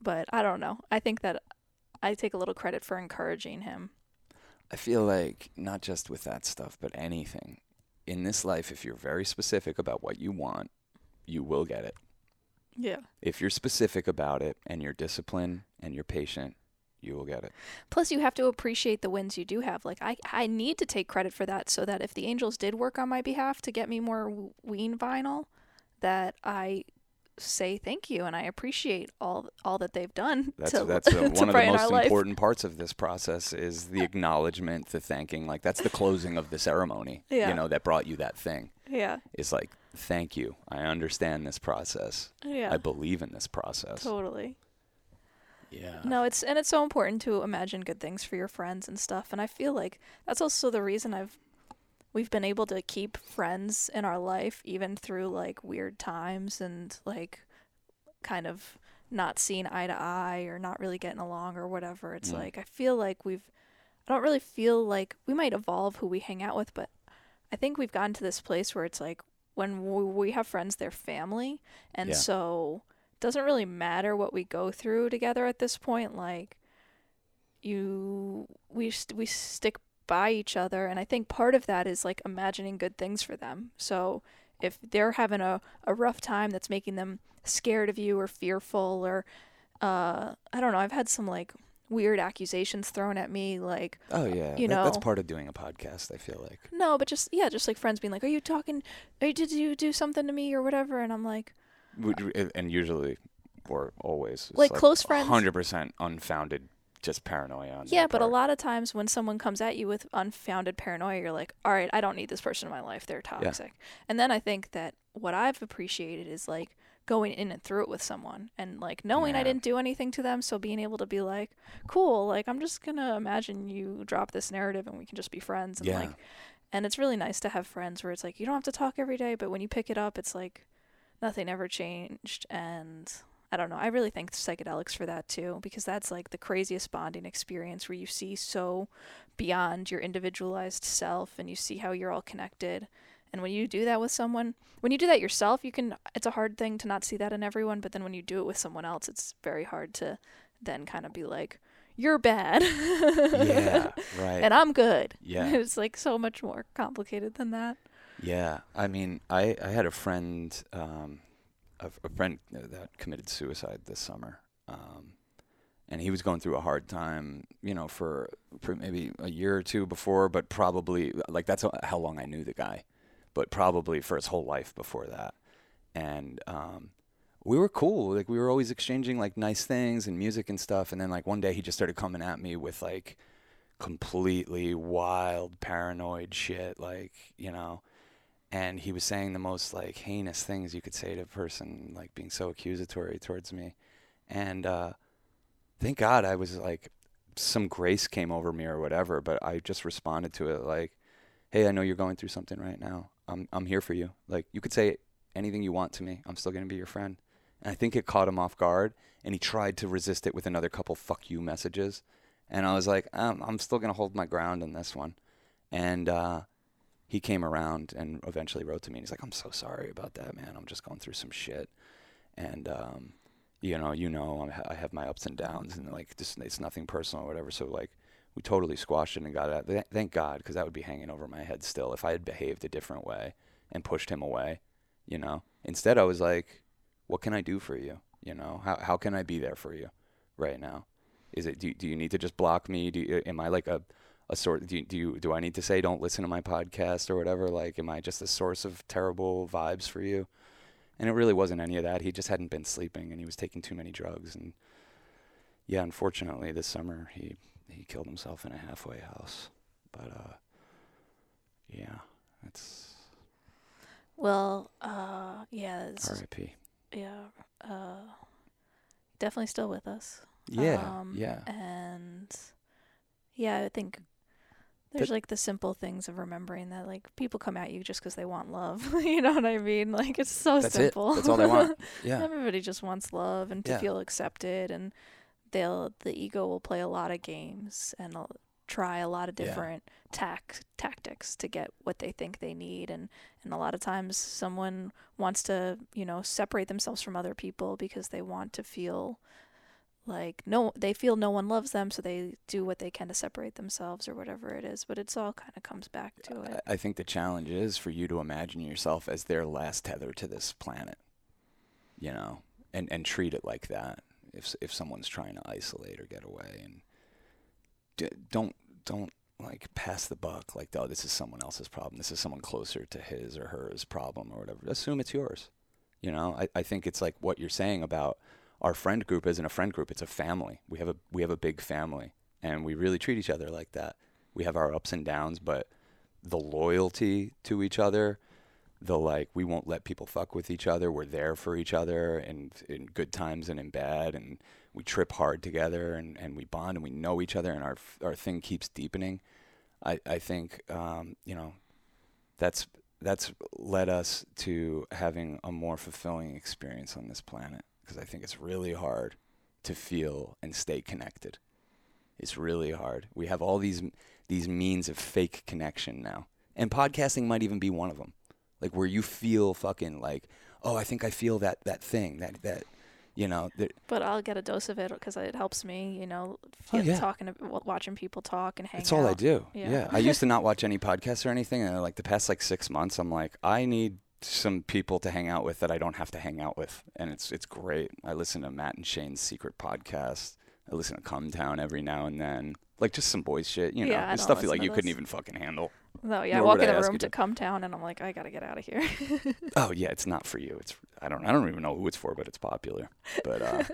B: but I don't know. I think that I take a little credit for encouraging him.
A: I feel like not just with that stuff, but anything in this life, if you're very specific about what you want, you will get it.
B: Yeah.
A: If you're specific about it and you're disciplined and you're patient, you will get it.
B: Plus, you have to appreciate the wins you do have. Like I, I need to take credit for that, so that if the Angels did work on my behalf to get me more Ween vinyl, that I say thank you and I appreciate all all that they've done
A: That's
B: to,
A: that's
B: to
A: one of the most
B: life.
A: important parts of this process is the acknowledgement, the thanking. Like that's the closing of the ceremony.
B: Yeah.
A: You know that brought you that thing.
B: Yeah.
A: It's like thank you. I understand this process.
B: Yeah.
A: I believe in this process.
B: totally.
A: Yeah.
B: No, it's and it's so important to imagine good things for your friends and stuff. And I feel like that's also the reason I've we've been able to keep friends in our life even through like weird times and like kind of not seeing eye to eye or not really getting along or whatever. It's
A: Mm.
B: like I feel like we've I don't really feel like we might evolve who we hang out with, but I think we've gotten to this place where it's like when we have friends, they're family, and
A: Yeah.
B: so doesn't really matter what we go through together at this point. Like you, we st- we stick by each other, and I think part of that is like imagining good things for them. So if they're having a, a rough time that's making them scared of you or fearful or uh I don't know, I've had some like weird accusations thrown at me like
A: Oh yeah.
B: you
A: that- that's part of doing a podcast. I feel like.
B: no, but just yeah, just like friends being like, "Are you talking? Are you, did you do something to me or whatever?" And I'm like,
A: and usually, or always, it's
B: Like close friends-
A: hundred percent unfounded, just paranoia. On
B: yeah, but a lot of times when someone comes at you with unfounded paranoia, you're like, "All right, I don't need this person in my life. They're toxic." yeah. And then I think that what I've appreciated is like going in and through it with someone and like knowing I didn't do anything to them, so being able to be like, "Cool, like I'm just going to imagine you drop this narrative and we can just be friends." And
A: Yeah.
B: like and it's really nice to have friends where it's like you don't have to talk every day, but when you pick it up, it's like nothing ever changed and I don't know. I really thank psychedelics for that too because that's like the craziest bonding experience where you see so beyond your individualized self and you see how you're all connected. And when you do that with someone, when you do that yourself, you can it's a hard thing to not see that in everyone, but then when you do it with someone else, it's very hard to then kind of be like you're bad.
A: yeah. Right.
B: and I'm good.
A: Yeah.
B: It's like so much more complicated than that.
A: Yeah, I mean, I, I had a friend, um, a, a friend that committed suicide this summer, um, and he was going through a hard time, you know, for, for maybe a year or two before, but probably like that's how long I knew the guy, but probably for his whole life before that, and um, we were cool, like we were always exchanging like nice things and music and stuff, and then like one day he just started coming at me with like completely wild paranoid shit, like you know and he was saying the most like heinous things you could say to a person, like being so accusatory towards me. And uh, thank God I was like, some grace came over me or whatever, but I just responded to it like, "Hey, I know you're going through something right now. I'm I'm here for you. Like you could say anything you want to me. I'm still gonna be your friend." And I think it caught him off guard, and he tried to resist it with another couple "fuck you" messages. And I was like, um, "I'm still gonna hold my ground in this one." And uh, he came around and eventually wrote to me. And he's like, "I'm so sorry about that, man. I'm just going through some shit." And um, you know, you know, I have my ups and downs, and like, it's nothing personal or whatever. So like, we totally squashed it and got. Out. Thank God, because that would be hanging over my head still if I had behaved a different way and pushed him away. You know, instead I was like, "What can I do for you? You know, how how can I be there for you right now? Is it do do you need to just block me? Do you, am I like a a sort do you, do you do I need to say don't listen to my podcast or whatever? Like am I just a source of terrible vibes for you? And it really wasn't any of that. He just hadn't been sleeping and he was taking too many drugs. And yeah unfortunately this summer he he killed himself in a halfway house. But uh yeah that's
B: Well, uh, yeah,
A: RIP
B: yeah, uh, definitely still with us.
A: yeah
B: Um,
A: yeah.
B: And yeah, I think there's like the simple things of remembering that like people come at you just because they want love. you know what I mean? Like it's so
A: that's
B: simple.
A: it that's all they want yeah
B: Everybody just wants love and to
A: Yeah.
B: feel accepted, and they'll the ego will play a lot of games and try a lot of
A: Yeah.
B: different tac tactics to get what they think they need, and and a lot of times someone wants to you know separate themselves from other people because they want to feel like no they feel no one loves them so they do what they can to separate themselves or whatever it is but it's all kind of comes back to it
A: I think the challenge is for you to imagine yourself as their last tether to this planet, you know, and and treat it like that. If if someone's trying to isolate or get away, and d- don't don't like pass the buck like oh this is someone else's problem. This is someone closer to his or hers problem or whatever. Assume it's yours, You know, I, I think it's like what you're saying about our friend group isn't a friend group; it's a family. We have a we have a big family, and we really treat each other like that. We have our ups and downs, but the loyalty to each other, the like, we won't let people fuck with each other. We're there for each other, and in good times and in bad, and we trip hard together, and, and we bond, and we know each other, and our our thing keeps deepening. I I think um, you know, that's that's led us to having a more fulfilling experience on this planet because I think it's really hard to feel and stay connected. It's really hard. We have all these these means of fake connection now. And podcasting might even be one of them. Like where you feel fucking like, "Oh, I think I feel that that thing, that that you know,
B: But I'll get a dose of it because it helps me, you know,
A: Oh, yeah.
B: talking, to, watching people talk and hang
A: It's all I do.
B: Yeah.
A: Yeah. I used to not watch any podcasts or anything, and like the past like six months, I'm like, I need some people to hang out with that I don't have to hang out with, and it's it's great. I listen to Matt and Shane's secret podcast. I listen to Come Town every now and then, like just some boys shit, you know,
B: Yeah,
A: stuff you like you couldn't even fucking handle.
B: No, yeah, I walk in the room to
A: to.
B: come down and I'm like, I gotta get out of here.
A: Oh yeah, it's not for you. It's I don't I don't even know who it's for, but it's popular. But uh,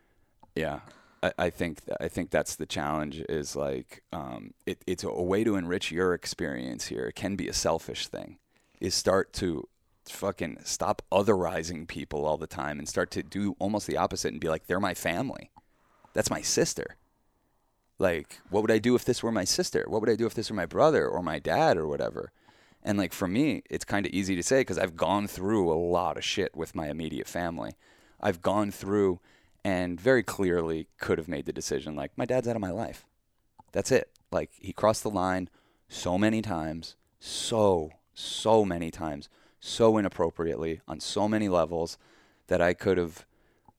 A: yeah, I, I think th- I think that's the challenge. Is like um, it, it's a way to enrich your experience here. It can be a selfish thing. Is start to fucking stop otherizing people all the time and start to do almost the opposite and be like, they're my family. That's my sister. Like, what would I do if this were my sister? What would I do if this were my brother or my dad or whatever? And like for me, it's kind of easy to say because I've gone through a lot of shit with my immediate family. I've gone through and very clearly could have made the decision like, my dad's out of my life. That's it. Like, he crossed the line so many times, so, so many times, so inappropriately on so many levels that I could have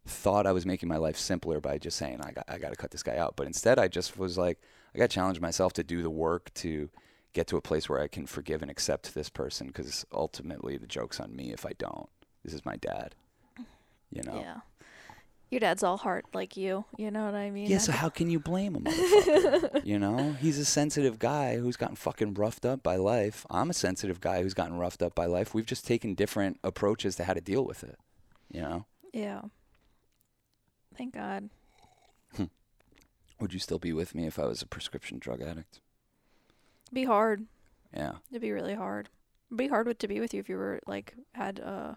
A: thought I was making my life simpler by just saying I got I got to cut this guy out. But instead, I just was like I got to challenge myself to do the work to get to a place where I can forgive and accept this person because ultimately the joke's on me if I don't. This is my dad. You know.
B: Yeah. Your dad's all heart like you. You know what I mean?
A: Yeah, so how can you blame him? you know, he's a sensitive guy who's gotten fucking roughed up by life. I'm a sensitive guy who's gotten roughed up by life. We've just taken different approaches to how to deal with it. You know,
B: yeah. Thank God.
A: would you still be with me if I was a prescription drug addict?
B: Be hard.
A: Yeah.
B: It'd be really hard. It'd be hard with, to be with you if you were like had uh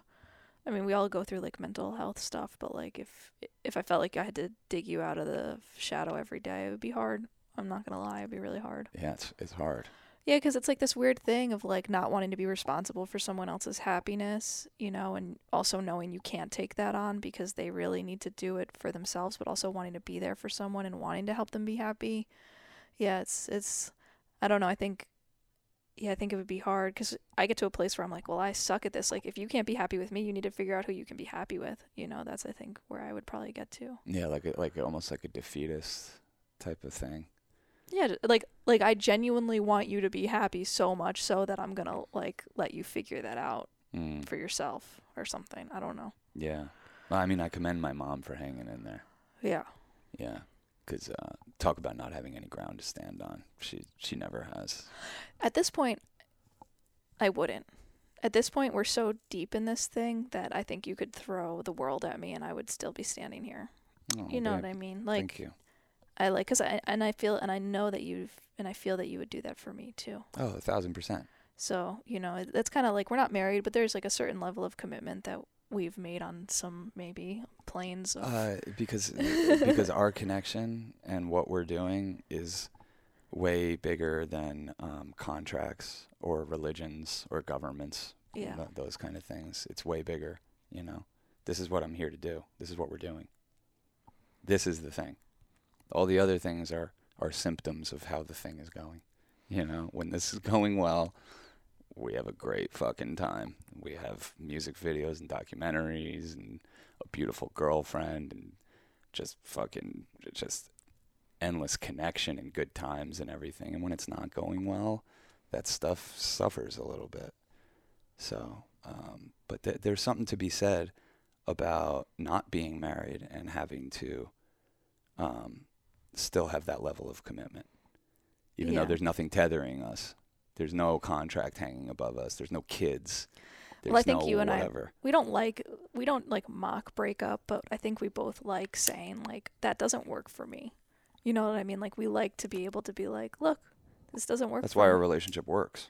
B: I mean, we all go through like mental health stuff, but like if if I felt like I had to dig you out of the shadow every day, it would be hard. I'm not gonna lie, it'd be really hard.
A: Yeah, it's it's hard.
B: Yeah, because it's like this weird thing of like not wanting to be responsible for someone else's happiness, you know, and also knowing you can't take that on because they really need to do it for themselves, but also wanting to be there for someone and wanting to help them be happy. Yeah, it's it's I don't know. I think yeah, I think it would be hard because I get to a place where I'm like, well, I suck at this. Like, if you can't be happy with me, you need to figure out who you can be happy with. You know, that's I think where I would probably get to.
A: Yeah, like a, like almost like a defeatist type of thing.
B: Yeah, like like I genuinely want you to be happy so much so that I'm gonna like let you figure that out
A: Mm,
B: for yourself or something. I don't know.
A: yeah. Well, I mean, I commend my mom for hanging in there.
B: Yeah.
A: Yeah, because uh, talk about not having any ground to stand on. She she never has.
B: At this point, I wouldn't. At this point, we're so deep in this thing that I think you could throw the world at me and I would still be standing here.
A: Oh,
B: you know
A: babe,
B: what I mean? Like
A: Thank you.
B: I like cuz I and I feel and I know that you've and I feel that you would do that for me too.
A: Oh, a thousand percent.
B: So, you know, that's kind of like we're not married, but there's like a certain level of commitment that we've made on some maybe planes of
A: Uh, because because our connection and what we're doing is way bigger than um, contracts or religions or governments.
B: Yeah.
A: tho- those kind of things. It's way bigger. You know, this is what I'm here to do. This is what we're doing. This is the thing. All the other things are are symptoms of how the thing is going. You know, when this is going well, we have a great fucking time. We have music videos and documentaries and a beautiful girlfriend and just fucking just endless connection and good times and everything. And when it's not going well, that stuff suffers a little bit. So, um, but th- there's something to be said about not being married and having to um, still have that level of commitment, even
B: Yeah.
A: though there's nothing tethering us. There's no contract hanging above us. There's no kids. There's
B: Well, I think
A: no
B: you and I we don't like we don't like mock breakup, but I think we both like saying like that doesn't work for me. You know what I mean? Like we like to be able to be like, look, this doesn't work.
A: That's why
B: me.
A: our relationship works.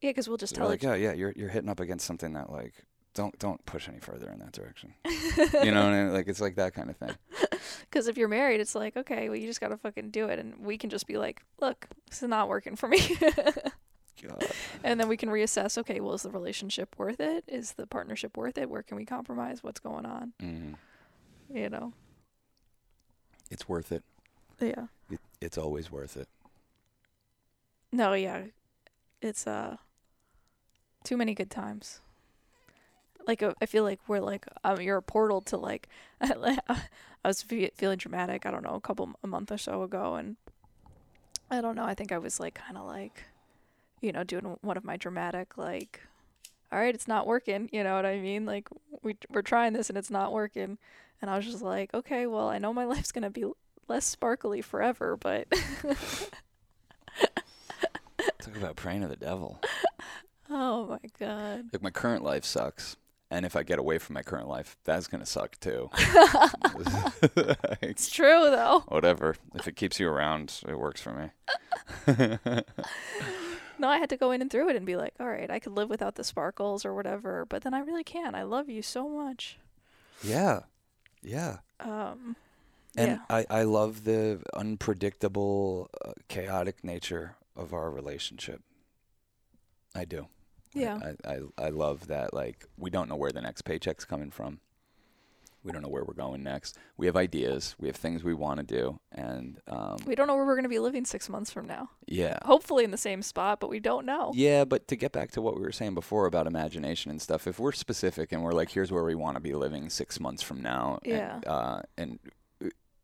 B: yeah, because we'll just tell
A: like, yeah, yeah, you're you're hitting up against something that like don't don't push any further in that direction. you know, what I mean? like it's like that kind of thing.
B: Because if you're married, it's like, okay, well, you just gotta fucking do it, and we can just be like, look, this is not working for me,
A: God.
B: and then we can reassess. Okay, well, is the relationship worth it? Is the partnership worth it? Where can we compromise? What's going on?
A: Mhm.
B: You know?
A: It's worth it.
B: Yeah.
A: it. It's always worth it.
B: No, yeah, it's uh, too many good times. Like uh, I feel like we're like um, you're a portal to like. I was fe- feeling dramatic. I don't know, a couple a month or so ago, and I don't know. I think I was like kind of like, you know, doing one of my dramatic like, all right, it's not working. You know what I mean? Like we we're trying this and it's not working, and I was just like, okay, well, I know my life's gonna be less sparkly forever, but
A: Talk about praying to the devil.
B: oh my god.
A: Like my current life sucks, and if I get away from my current life, that's gonna suck too. Like,
B: It's true though.
A: whatever. If it keeps you around, it works for me.
B: No, I had to go in and through it and be like, all right, I could live without the sparkles or whatever, but then I really can't. I love you so much.
A: yeah, yeah.
B: Um,
A: And
B: yeah.
A: I, I love the unpredictable, uh, chaotic nature of our relationship. I do.
B: Yeah.
A: I, I, I love that, like, we don't know where the next paycheck's coming from. We don't know where we're going next. We have ideas. We have things we want to do. And, um,
B: We don't know where we're going to be living six months from now.
A: yeah.
B: Hopefully in the same spot, but we don't know.
A: Yeah, but to get back to what we were saying before about imagination and stuff, if we're specific and we're like, here's where we want to be living six months from now,
B: Yeah.
A: and, uh, and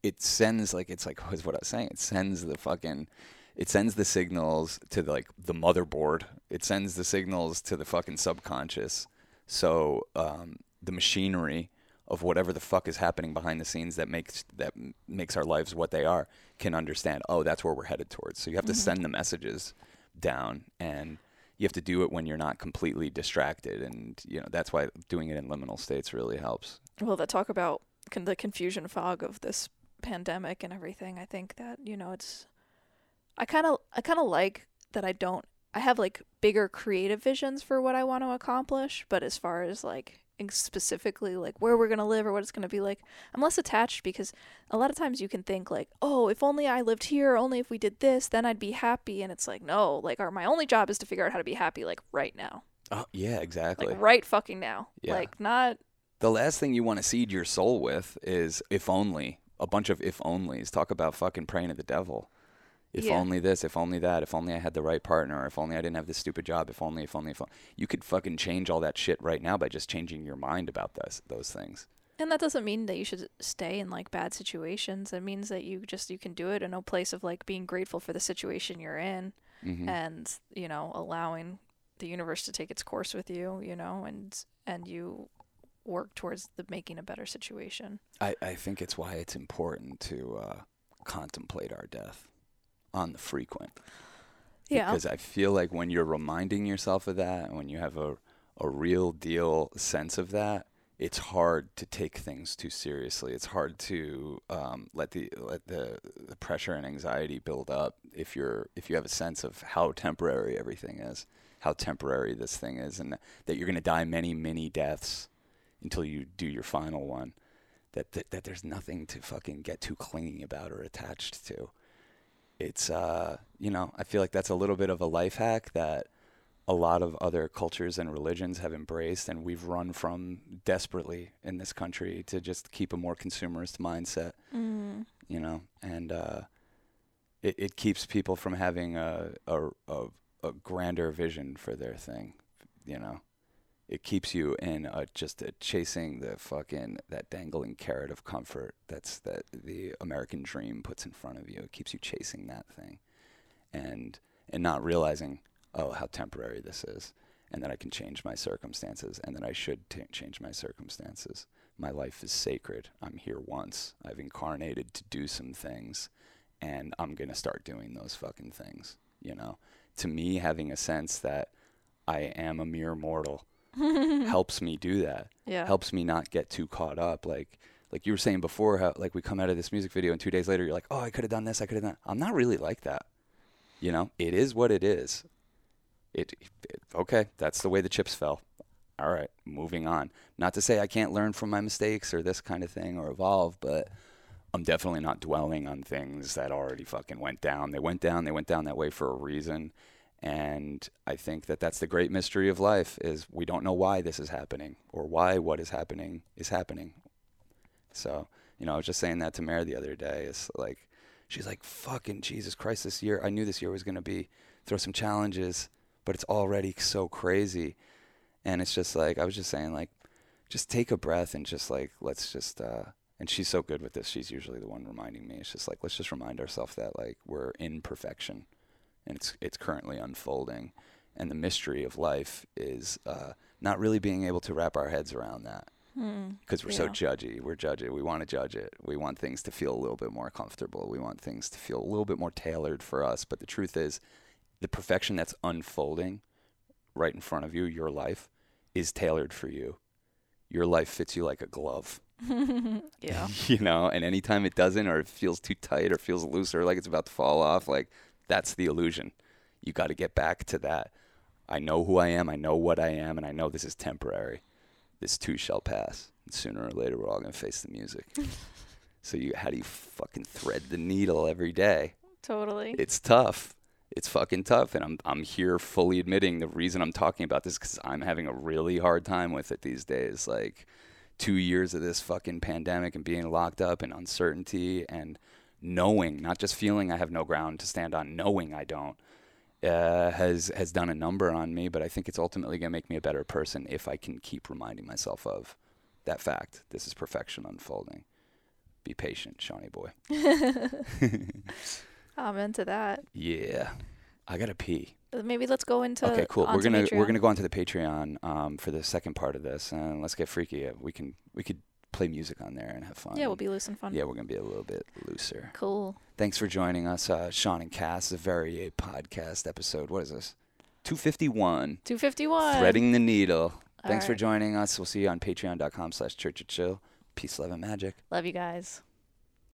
A: it sends like it's like was what I was saying. It sends the fucking, it sends the signals to the, like the motherboard. It sends the signals to the fucking subconscious. So um, the machinery of whatever the fuck is happening behind the scenes that makes that makes our lives what they are can understand. Oh, that's where we're headed towards. So you have to send the messages down and you have to do it when you're not completely distracted and you know that's why doing it in liminal states really helps
B: Well, that talk about con- the confusion fog of this pandemic and everything. I think that you know it's. I kind of I kind of like that I don't. I have like bigger creative visions for what I want to accomplish, but as far as like specifically like where we're gonna live or what it's gonna be like, I'm less attached because a lot of times you can think like, oh, if only I lived here, only if we did this, then I'd be happy, and it's like no, like our my only job is to figure out how to be happy like right now,
A: oh yeah exactly
B: like right fucking now,
A: Yeah.
B: like not
A: the last thing you want to seed your soul with is if only a bunch of if onlys talk about fucking praying to the devil if
B: Yeah.
A: only this if only that if only i had the right partner if only i didn't have this stupid job if only if only if only. you could fucking change all that shit right now by just changing your mind about those those things
B: And that doesn't mean that you should stay in like bad situations. It means that you just you can do it in a place of like being grateful for the situation you're in
A: hmm
B: and, you know, allowing the universe to take its course with you, you know, and and you work towards the making a better situation.
A: I, I think it's why it's important to uh, contemplate our death on the frequent
B: Yeah.
A: because I feel like when you're reminding yourself of that, and when you have a a real deal sense of that, it's hard to take things too seriously. It's hard to um, let the let the, the pressure and anxiety build up if you're if you have a sense of how temporary everything is, how temporary this thing is, and that you're going to die many many deaths until you do your final one. That, that that there's nothing to fucking get too clingy about or attached to it's uh you know i feel like that's a little bit of a life hack that a lot of other cultures and religions have embraced and we've run from desperately in this country to just keep a more consumerist mindset
B: mm.
A: you know and uh it, it keeps people from having a, a a a grander vision for their thing you know it keeps you in just chasing the fucking that dangling carrot of comfort that's that the American dream puts in front of you. It keeps you chasing that thing, and and not realizing oh how temporary this is, and that I can change my circumstances, and that I should t- change my circumstances. My life is sacred. I'm here once. I've incarnated to do some things, and I'm gonna start doing those fucking things. You know, to me, having a sense that I am a mere mortal helps me do that.
B: Yeah.
A: Helps me not get too caught up. Like like you were saying before, how like we come out of this music video and two days later you're like, oh, I could have done this, I could have done. I'm not really like that. You know, it is what it is. It, it okay. That's the way the chips fell. All right, moving on. Not to say I can't learn from my mistakes or this kind of thing or evolve, but I'm definitely not dwelling on things that already fucking went down. They went down. They went down that way for a reason. And I think that that's the great mystery of life is we don't know why this is happening or why what is happening is happening. So, you know, I was just saying that to Mary the other day. It's like, she's like, fucking Jesus Christ, this year, I knew this year was going to be, throw some challenges, but it's already so crazy. And it's just like, I was just saying, like, just take a breath and just like, let's just, uh, and she's so good with this. She's usually the one reminding me. It's just like, let's just remind ourselves that like we're in perfection and it's, it's currently unfolding. And the mystery of life is, uh, not really being able to wrap our heads around that
B: Hmm.
A: because we're so judgy. We're judgy. We want to judge it. We want things to feel a little bit more comfortable. We want things to feel a little bit more tailored for us. But the truth is, the perfection that's unfolding right in front of you, your life, is tailored for you. Your life fits you like a glove.
B: yeah.
A: you know, and anytime it doesn't, or it feels too tight, or feels loose, or like it's about to fall off, like that's the illusion. You got to get back to that. I know who I am. I know what I am, and I know this is temporary. This too shall pass. And sooner or later, we're all gonna face the music. so you, how do you fucking thread the needle every day?
B: Totally.
A: It's tough. It's fucking tough, and I'm I'm here fully admitting the reason I'm talking about this because I'm having a really hard time with it these days. Like two years of this fucking pandemic and being locked up and uncertainty and knowing, not just feeling I have no ground to stand on, knowing I don't, uh, has has done a number on me. But I think it's ultimately gonna make me a better person if I can keep reminding myself of that fact. This is perfection unfolding. Be patient, Shawnee boy.
B: I'm into that.
A: Yeah, I gotta pee.
B: Maybe let's go into.
A: Okay, cool. We're gonna we're gonna go onto the Patreon um, for the second part of this, and let's get freaky. We can we could play music on there and have fun.
B: Yeah, we'll be loose and fun.
A: Yeah, we're gonna be a little bit looser.
B: Cool.
A: Thanks for joining us, uh, Sean and Cass. A very a podcast episode. What is this? Two fifty one.
B: 251.
A: Threading the needle.
B: All
A: Thanks for joining us. We'll see you on Patreon.com/slash Church of Chill. Peace, love, and magic.
B: Love you guys.